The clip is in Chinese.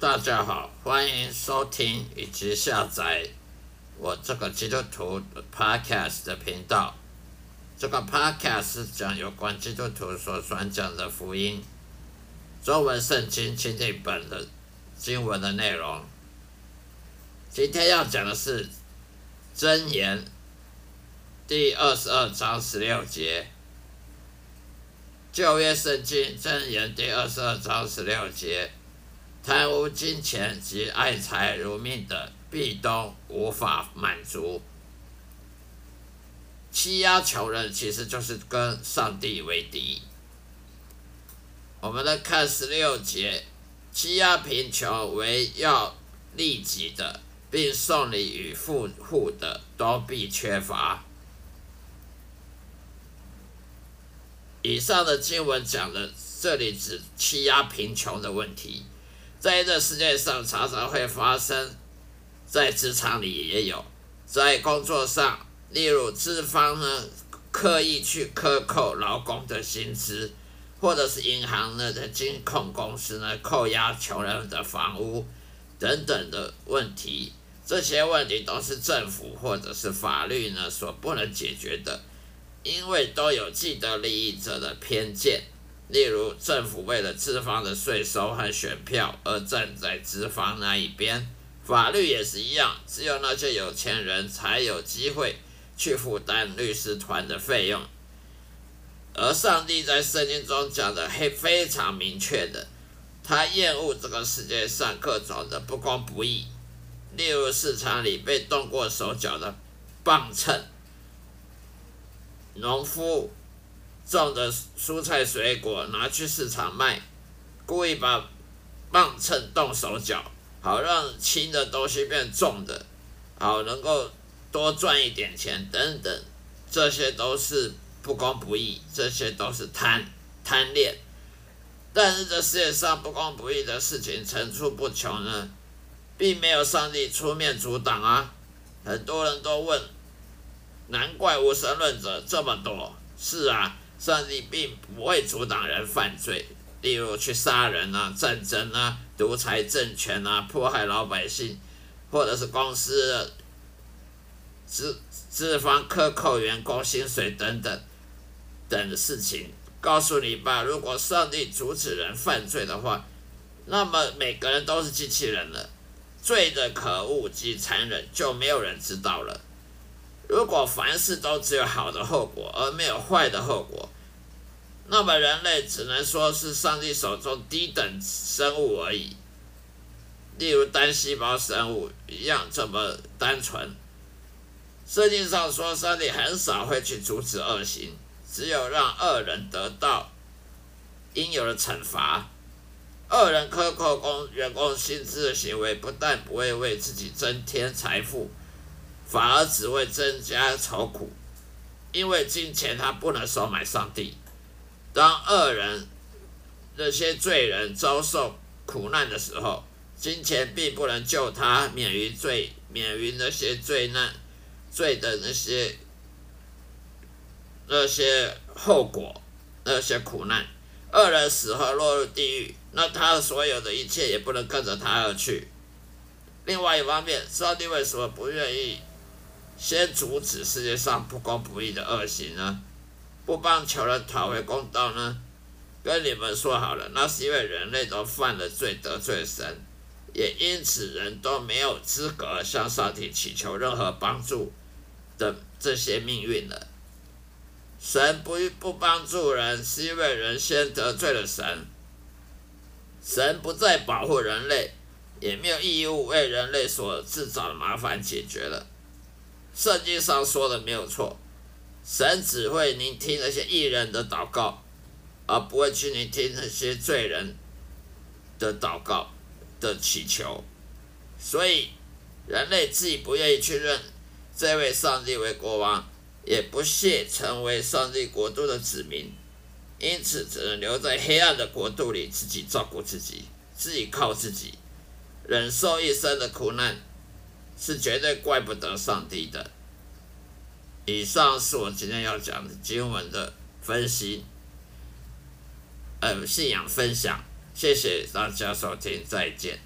大家好，欢迎收听以及下载我这个基督徒 podcast 的频道。这个 podcast 是讲有关基督徒所传讲的福音，中文圣经钦定本的经文的内容。今天要讲的是箴言第二十二章十六节。旧约圣经箴言第二十二章十六节。贪污金钱及爱财如命的，必都无法满足。欺压穷人，其实就是跟上帝为敌。我们来看十六节：欺压贫穷为要利己的，并送礼与富户的，都必缺乏。以上的经文讲的，这里指欺压贫穷的问题。在这世界上，常常会发生，在职场里也有，在工作上，例如资方呢刻意去克扣劳工的薪资，或者是银行呢的金控公司呢扣押穷人的房屋等等的问题，这些问题都是政府或者是法律呢所不能解决的，因为都有既得利益者的偏见。例如，政府为了资方的税收和选票而站在资方那一边，法律也是一样，只有那些有钱人才有机会去负担律师团的费用。而上帝在圣经中讲的非非常明确的，他厌恶这个世界上各种的不公不义，例如市场里被动过手脚的磅秤，农夫。种的蔬菜水果拿去市场卖，故意把磅秤动手脚，好让轻的东西变重的，好能够多赚一点钱等等，这些都是不公不义，这些都是贪贪恋。但是这世界上不公不义的事情层出不穷呢，并没有上帝出面阻挡啊。很多人都问，难怪无神论者这么多。是啊。上帝并不会阻挡人犯罪，例如去杀人啊、战争啊、独裁政权啊、迫害老百姓，或者是公司资资方克扣员工薪水等等等的事情。告诉你吧，如果上帝阻止人犯罪的话，那么每个人都是机器人了，罪的可恶及残忍就没有人知道了。如果凡事都只有好的后果，而没有坏的后果，那么人类只能说是上帝手中低等生物而已。例如单细胞生物一样这么单纯。圣经上说，上帝很少会去阻止恶行，只有让恶人得到应有的惩罚。恶人克扣工员工薪资的行为，不但不会为自己增添财富。反而只会增加愁苦，因为金钱它不能收买上帝。当恶人那些罪人遭受苦难的时候，金钱并不能救他免于罪，免于那些罪难、罪的那些那些后果、那些苦难。恶人死后落入地狱，那他所有的一切也不能跟着他而去。另外一方面，上帝为什么不愿意？先阻止世界上不公不义的恶行呢？不帮穷人讨回公道呢？跟你们说好了，那是因为人类都犯了罪，得罪神，也因此人都没有资格向上帝祈求任何帮助的这些命运了。神不不帮助人，是因为人先得罪了神。神不再保护人类，也没有义务为人类所制造的麻烦解决了。圣经上说的没有错，神只会聆听那些艺人的祷告，而不会去聆听那些罪人的祷告的祈求。所以，人类自己不愿意去认这位上帝为国王，也不屑成为上帝国度的子民，因此只能留在黑暗的国度里，自己照顾自己，自己靠自己，忍受一生的苦难。是绝对怪不得上帝的。以上是我今天要讲的经文的分析，呃，信仰分享。谢谢大家收听，再见。